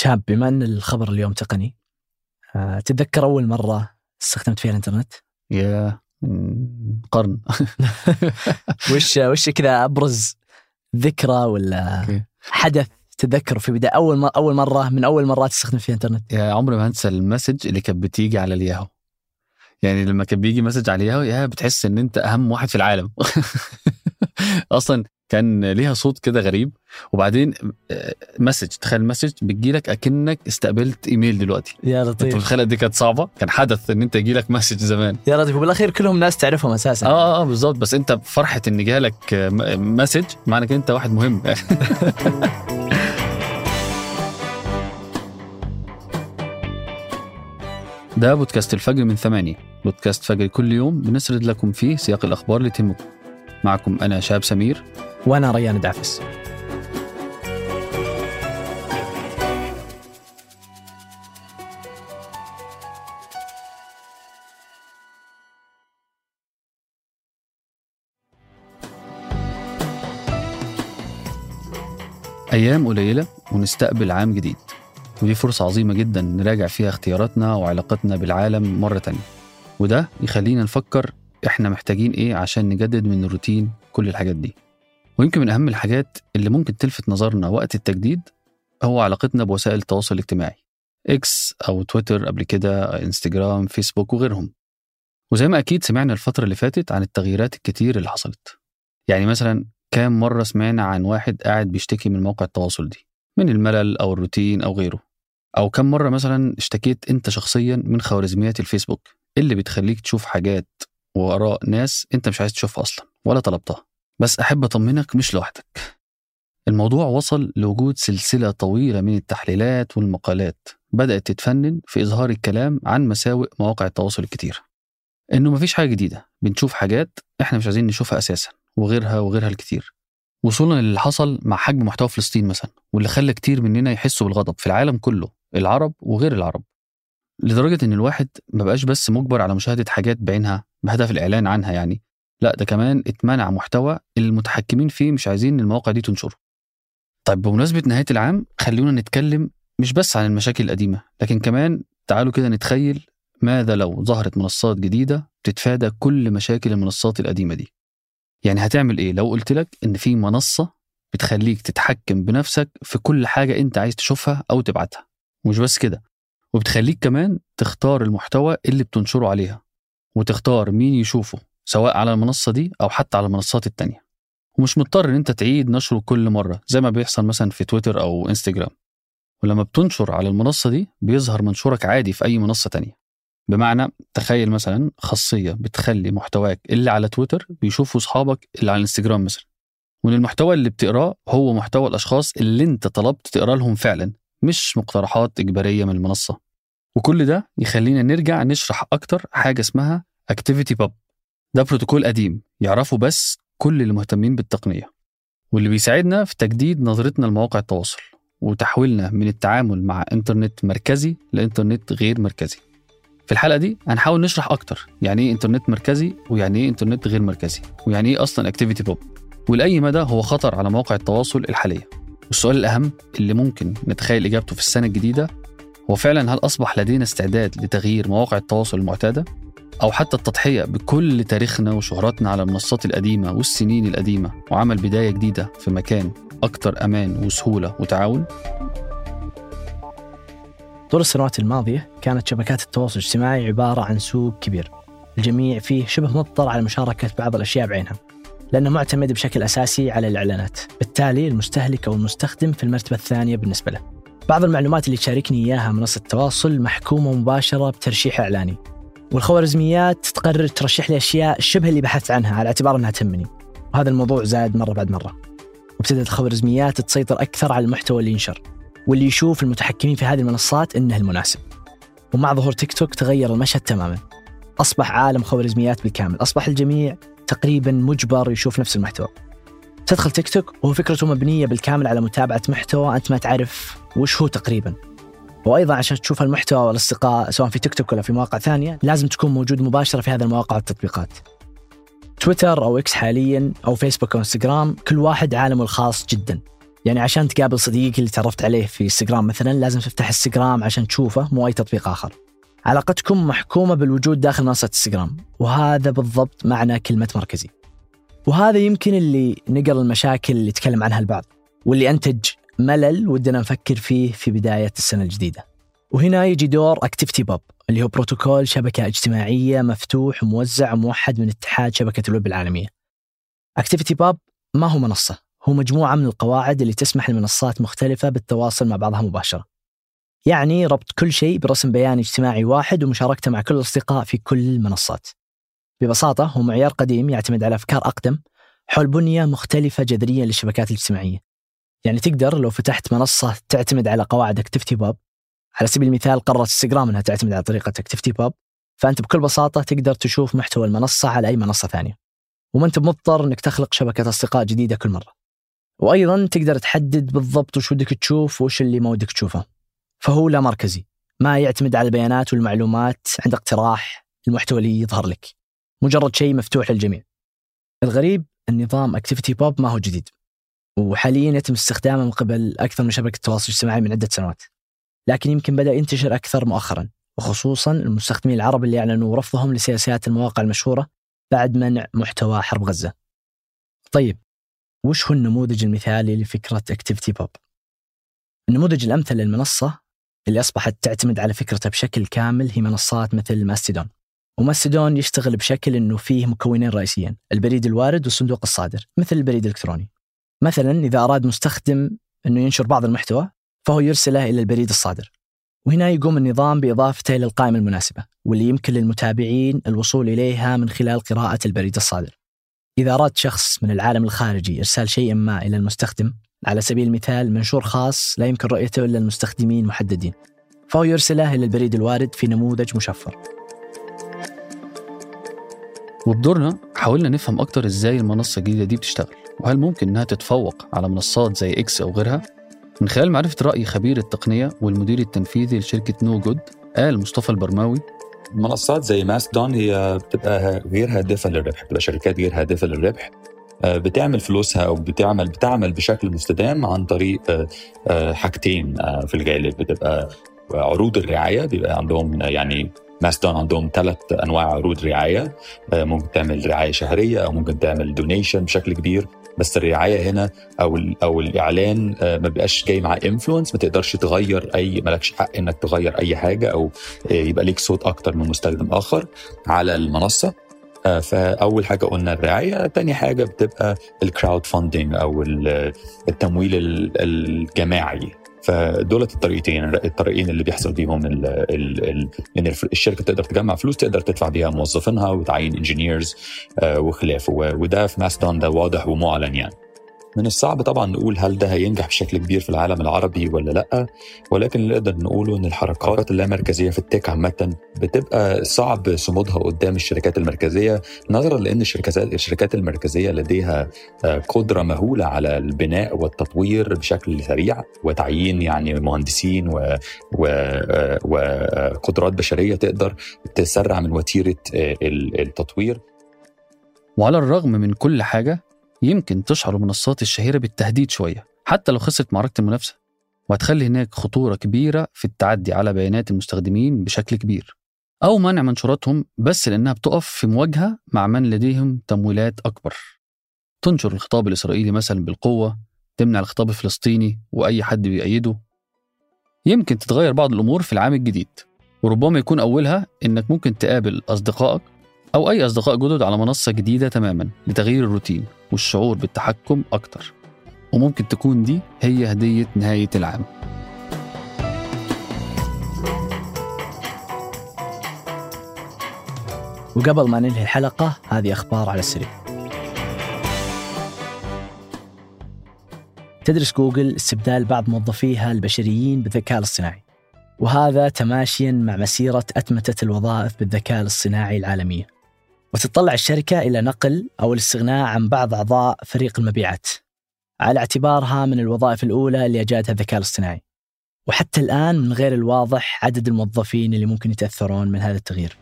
شاب بما أن الخبر اليوم تقني آه، تتذكر أول مرة استخدمت فيها الإنترنت؟ يا قرن وش وش كذا أبرز ذكرى ولا. حدث تتذكره في بداية أول مرة أول مرة من أول مرات تستخدم فيها الإنترنت؟ يا عمري ما هنسى ال message اللي كانت بتيجي على الياهو يعني لما كان بيجي message على الياهو يا بتحس إن أنت أهم واحد في العالم أصلا كان ليها صوت كده غريب. وبعدين آه، message تخيل message بتجيلك أكنك استقبلت إيميل دلوقتي. يا أنت لطيف متخيل قد إيه كانت صعبة؟ كان حدث إن أنت يجيلك message زمان. يا لطيف. وبالأخير كلهم ناس تعرفهم أساسا. آه آه, آه بالظبط بس أنت فرحه إن جالك آه، message معنى كده أنت واحد مهم. ده بودكاست الفجر من ثمانية. بودكاست فجر كل يوم بنسرد لكم فيه سياق الأخبار اللي تهمكم معكم أنا شاب سمير. وأنا ريان دعفس أيام قليلة ونستقبل عام جديد. ودي فرصة عظيمة جدا نراجع فيها اختياراتنا وعلاقتنا بالعالم مرة تانية. وده يخلينا نفكر إحنا محتاجين إيه عشان نجدد من الروتين كل الحاجات دي. ويمكن من أهم الحاجات اللي ممكن تلفت نظرنا وقت التجديد هو علاقتنا بوسائل التواصل الاجتماعي إكس أو تويتر قبل كده انستجرام فيسبوك وغيرهم. وزي ما أكيد سمعنا الفترة اللي فاتت عن التغييرات الكتير اللي حصلت. يعني مثلا كام مرة سمعنا عن واحد قاعد بيشتكي من مواقع التواصل دي من الملل أو الروتين أو غيره. أو كم مرة مثلا اشتكيت أنت شخصيا من خوارزميات الفيسبوك اللي بتخليك تشوف حاجات وآراء ناس أنت مش عايز تشوفها أصلا ولا طلبتها. بس أحب أطمنك مش لوحدك. الموضوع وصل لوجود سلسلة طويلة من التحليلات والمقالات بدأت تتفنن في إظهار الكلام عن مساوئ مواقع التواصل الكتير. إنه مفيش حاجة جديدة بنشوف حاجات إحنا مش عايزين نشوفها أساسا وغيرها وغيرها الكتير. وصولا للي حصل مع حجم محتوى فلسطين مثلا واللي خلى كتير مننا يحسوا بالغضب في العالم كله العرب وغير العرب. لدرجة إن الواحد ما بقاش بس مجبر على مشاهدة حاجات بعينها بهدف الإعلان عنها يعني لا ده كمان اتمنع محتوى المتحكمين فيه مش عايزين المواقع دي تنشره. طيب بمناسبة نهاية العام خلونا نتكلم مش بس عن المشاكل القديمة لكن كمان تعالوا كده نتخيل ماذا لو ظهرت منصات جديدة تتفادى كل مشاكل المنصات القديمة دي. يعني هتعمل إيه؟ لو قلت لك إن في منصة بتخليك تتحكم بنفسك في كل حاجة أنت عايز تشوفها أو تبعتها. ومش بس كده وبتخليك كمان تختار المحتوى اللي بتنشره عليها وتختار مين يشوفه. سواء على المنصة دي أو حتى على المنصات التانية. ومش مضطر إن أنت تعيد نشره كل مرة زي ما بيحصل مثلا في تويتر أو إنستجرام. ولما بتنشر على المنصة دي بيظهر منشورك عادي في أي منصة تانية. بمعنى تخيل مثلا خاصية بتخلي محتواك اللي على تويتر بيشوفوا أصحابك اللي على الانستجرام مثلا. وإن المحتوى اللي بتقراه هو محتوى الأشخاص اللي أنت طلبت تقرا لهم فعلا مش مقترحات إجبارية من المنصة. وكل ده يخلينا نرجع نشرح أكتر حاجة اسمها Activity Pub. ده بروتوكول قديم يعرفه بس كل اللي مهتمين بالتقنية واللي بيساعدنا في تجديد نظرتنا لمواقع التواصل وتحويلنا من التعامل مع إنترنت مركزي لإنترنت غير مركزي. في الحلقة دي هنحاول نشرح أكتر يعني إيه إنترنت مركزي ويعني إيه إنترنت غير مركزي ويعني إيه أصلا ActivityPub ولاي مدى هو خطر على مواقع التواصل الحالية. والسؤال الأهم اللي ممكن نتخيل إجابته في السنة الجديدة هو فعلا هل أصبح لدينا استعداد لتغيير مواقع التواصل المعتادة؟ أو حتى التضحية بكل تاريخنا وشهرتنا على المنصات القديمة والسنين القديمة وعمل بداية جديدة في مكان أكتر أمان وسهولة وتعاون؟ طول السنوات الماضية كانت شبكات التواصل الاجتماعي عبارة عن سوق كبير. الجميع فيه شبه مضطر على مشاركة بعض الأشياء بعينها لأنه معتمد بشكل أساسي على الإعلانات. بالتالي المستهلك أو المستخدم في المرتبة الثانية بالنسبة له. بعض المعلومات اللي تشاركني إياها منصة التواصل محكومة مباشرة بترشيح إعلاني. والخوارزميات تقرر ترشح لي أشياء شبه اللي بحثت عنها على اعتبار أنها تهمني وهذا الموضوع زاد مرة بعد مرة وابتدت الخوارزميات تسيطر أكثر على المحتوى اللي ينشر واللي يشوف المتحكمين في هذه المنصات إنه المناسب. ومع ظهور تيك توك تغير المشهد تماما. أصبح عالم خوارزميات بالكامل، أصبح الجميع تقريبا مجبر يشوف نفس المحتوى. تدخل تيك توك وهو فكرته مبنية بالكامل على متابعة محتوى أنت ما تعرف وش هو تقريبا. وأيضا عشان تشوف المحتوى والأصدقاء سواء في تيك توك ولا في مواقع ثانية لازم تكون موجود مباشرة في هذه المواقع والتطبيقات. تويتر أو إكس حاليا أو فيسبوك أو إنستغرام كل واحد عالمه الخاص جدا. يعني عشان تقابل صديقك اللي تعرفت عليه في إنستغرام مثلا لازم تفتح إنستغرام عشان تشوفه مو أي تطبيق آخر علاقتكم محكومة بالوجود داخل منصة إنستغرام وهذا بالضبط معنى كلمة مركزي وهذا يمكن اللي نقل المشاكل اللي تكلم عنها البعض واللي أنتج ملل ودنا نفكر فيه في بداية السنة الجديدة. وهنا يجي دور ActivityPub اللي هو بروتوكول شبكة اجتماعية مفتوح وموزع وموحد من اتحاد شبكة الويب العالمية. ActivityPub ما هو منصة هو مجموعة من القواعد اللي تسمح لمنصات مختلفة بالتواصل مع بعضها مباشرة. يعني ربط كل شيء برسم بياني اجتماعي واحد ومشاركته مع كل الأصدقاء في كل المنصات. ببساطة هو معيار قديم يعتمد على أفكار أقدم حول بنية مختلفة جذريا للشبكات الاجتماعية. يعني تقدر لو فتحت منصة تعتمد على قواعد ActivityPub على سبيل المثال قررت انستغرام إنها تعتمد على طريقة ActivityPub فأنت بكل بساطة تقدر تشوف محتوى المنصة على أي منصة ثانية. وما أنت مضطر أنك تخلق شبكة أصدقاء جديدة كل مرة. وأيضا تقدر تحدد بالضبط وش ودك تشوف وش اللي ما ودك تشوفه. فهو لا مركزي ما يعتمد على البيانات والمعلومات عند اقتراح المحتوى اللي يظهر لك. مجرد شيء مفتوح للجميع. الغريب النظام اكتيفيتي بوب ما هو جديد. وحاليا يتم استخدامه من قبل أكثر من شبكة تواصل اجتماعي من عدة سنوات لكن يمكن بدأ ينتشر أكثر مؤخرا وخصوصا المستخدمين العرب اللي أعلنوا رفضهم لسياسات المواقع المشهورة بعد منع محتوى حرب غزة. طيب وش هو النموذج المثالي لفكرة ActivityPub؟ النموذج الأمثل للمنصة اللي أصبحت تعتمد على فكرتها بشكل كامل هي منصات مثل ماستودون. وماستودون يشتغل بشكل إنه فيه مكونين رئيسيين، البريد الوارد والصندوق الصادر، مثل البريد الإلكتروني. مثلا إذا أراد مستخدم إنه ينشر بعض المحتوى فهو يرسله إلى البريد الصادر. وهنا يقوم النظام بإضافته إلى القائمه المناسبة، واللي يمكن للمتابعين الوصول إليها من خلال قراءة البريد الصادر. إذا أراد شخص من العالم الخارجي إرسال شيء ما إلى المستخدم على سبيل المثال منشور خاص لا يمكن رؤيته إلا المستخدمين محددين فهو يرسله إلى البريد الوارد في نموذج مشفر وبدورنا حاولنا نفهم أكتر إزاي المنصة الجديدة دي بتشتغل وهل ممكن إنها تتفوق على منصات زي إكس أو غيرها؟ من خلال معرفة رأي خبير التقنية والمدير التنفيذي لشركة نو جود قال مصطفى البرماوي. منصات زي ماستودون هي بتبقى غير هادفة للربح بتبقى شركات غير هادفة للربح. آه، بتعمل فلوسها أو بتعمل بتعمل بشكل مستدام عن طريق آه، آه، حاجتين في الغالب. بتبقى عروض الرعاية بيبقى عندهم يعني ماستودون عندهم ثلاث أنواع عروض رعاية. ممكن تعمل رعاية شهرية أو ممكن تعمل donation بشكل كبير. بس الرعاية هنا أو أو الإعلان ما بيبقاش جاي مع influence ما تقدرش تغير أي مالكش حق إنك تغير أي حاجة أو يبقى ليك صوت أكتر من مستخدم آخر على المنصة. آه، فأول حاجة قلنا الرعاية تاني حاجة بتبقى ال crowdfunding أو التمويل الجماعي. فدول الطريقتين الطريقين اللي بيحصل بيهم ال ال ال ان الشركة تقدر تجمع فلوس تقدر تدفع بيها موظفينها وتعين engineers آه، وخلافه وده في ماستودون ده واضح ومعلن يعني. من الصعب طبعا نقول هل ده هينجح بشكل كبير في العالم العربي ولا لأ ولكن اللي نقدر نقوله إن الحركات اللامركزية في التك عامة بتبقى صعب صمودها قدام الشركات المركزية نظرا لإن الشركات الشركات المركزية لديها آه، قدرة مهولة على البناء والتطوير بشكل سريع وتعيين يعني مهندسين و... وقدرات بشرية تقدر تسرع من وتيرة آه، التطوير. وعلى الرغم من كل حاجة يمكن تشعر المنصات الشهيرة بالتهديد شوية حتى لو خسرت معركة المنافسة وهتخلي هناك خطورة كبيرة في التعدي على بيانات المستخدمين بشكل كبير. أو منع منشوراتهم بس لأنها بتقف في مواجهة مع من لديهم تمويلات أكبر. تنشر الخطاب الإسرائيلي مثلا بالقوة تمنع الخطاب الفلسطيني وأي حد بيأيده. يمكن تتغير بعض الأمور في العام الجديد وربما يكون أولها إنك ممكن تقابل أصدقائك أو أي أصدقاء جدد على منصة جديدة تماما لتغيير الروتين والشعور بالتحكم أكتر. وممكن تكون دي هي هدية نهاية العام. وقبل ما ننهي الحلقة هذه أخبار على السريع. تدرس جوجل استبدال بعض موظفيها البشريين بالذكاء الاصطناعي. وهذا تماشيا مع مسيرة أتمتة الوظائف بالذكاء الاصطناعي العالمية. وتتطلع الشركة إلى نقل أو الاستغناء عن بعض أعضاء فريق المبيعات على اعتبارها من الوظائف الأولى اللي أجادها الذكاء الاصطناعي. وحتى الآن من غير الواضح عدد الموظفين اللي ممكن يتأثرون من هذا التغيير.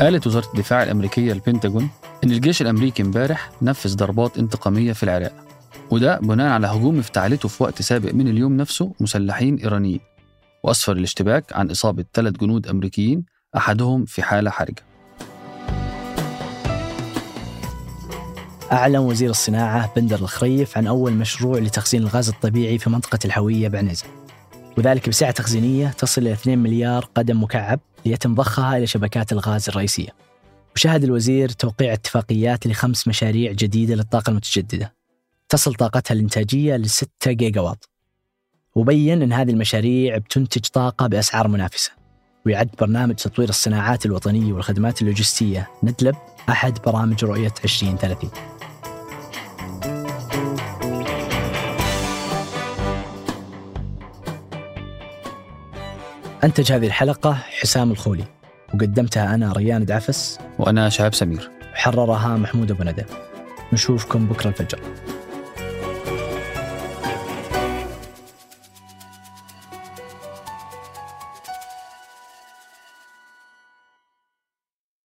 قالت وزارة الدفاع الأمريكية البنتاغون إن الجيش الأمريكي امبارح نفذ ضربات انتقامية في العراق وده بناء على هجوم افتعلته في وقت سابق من اليوم نفسه مسلحين إيرانيين. وأسفر الاشتباك عن إصابة ثلاث جنود أمريكيين أحدهم في حالة حرجة. أعلن وزير الصناعة بندر الخريف عن أول مشروع لتخزين الغاز الطبيعي في منطقة الحوية بعنزة. وذلك بسعة تخزينية تصل إلى 2 مليار قدم مكعب ليتم ضخها إلى شبكات الغاز الرئيسية. وشهد الوزير توقيع اتفاقيات لخمس مشاريع جديدة للطاقة المتجددة. تصل طاقتها الإنتاجية ل 6 جيجا واط وبين أن هذه المشاريع بتنتج طاقة بأسعار منافسة. ويعد برنامج تطوير الصناعات الوطنية والخدمات اللوجستية. ندلب أحد برامج رؤية 2030 أنتج هذه الحلقة حسام الخولي. وقدمتها أنا ريان دعفس. وأنا شهاب سمير. وحررها محمود أبو ندى. نشوفكم بكرة الفجر.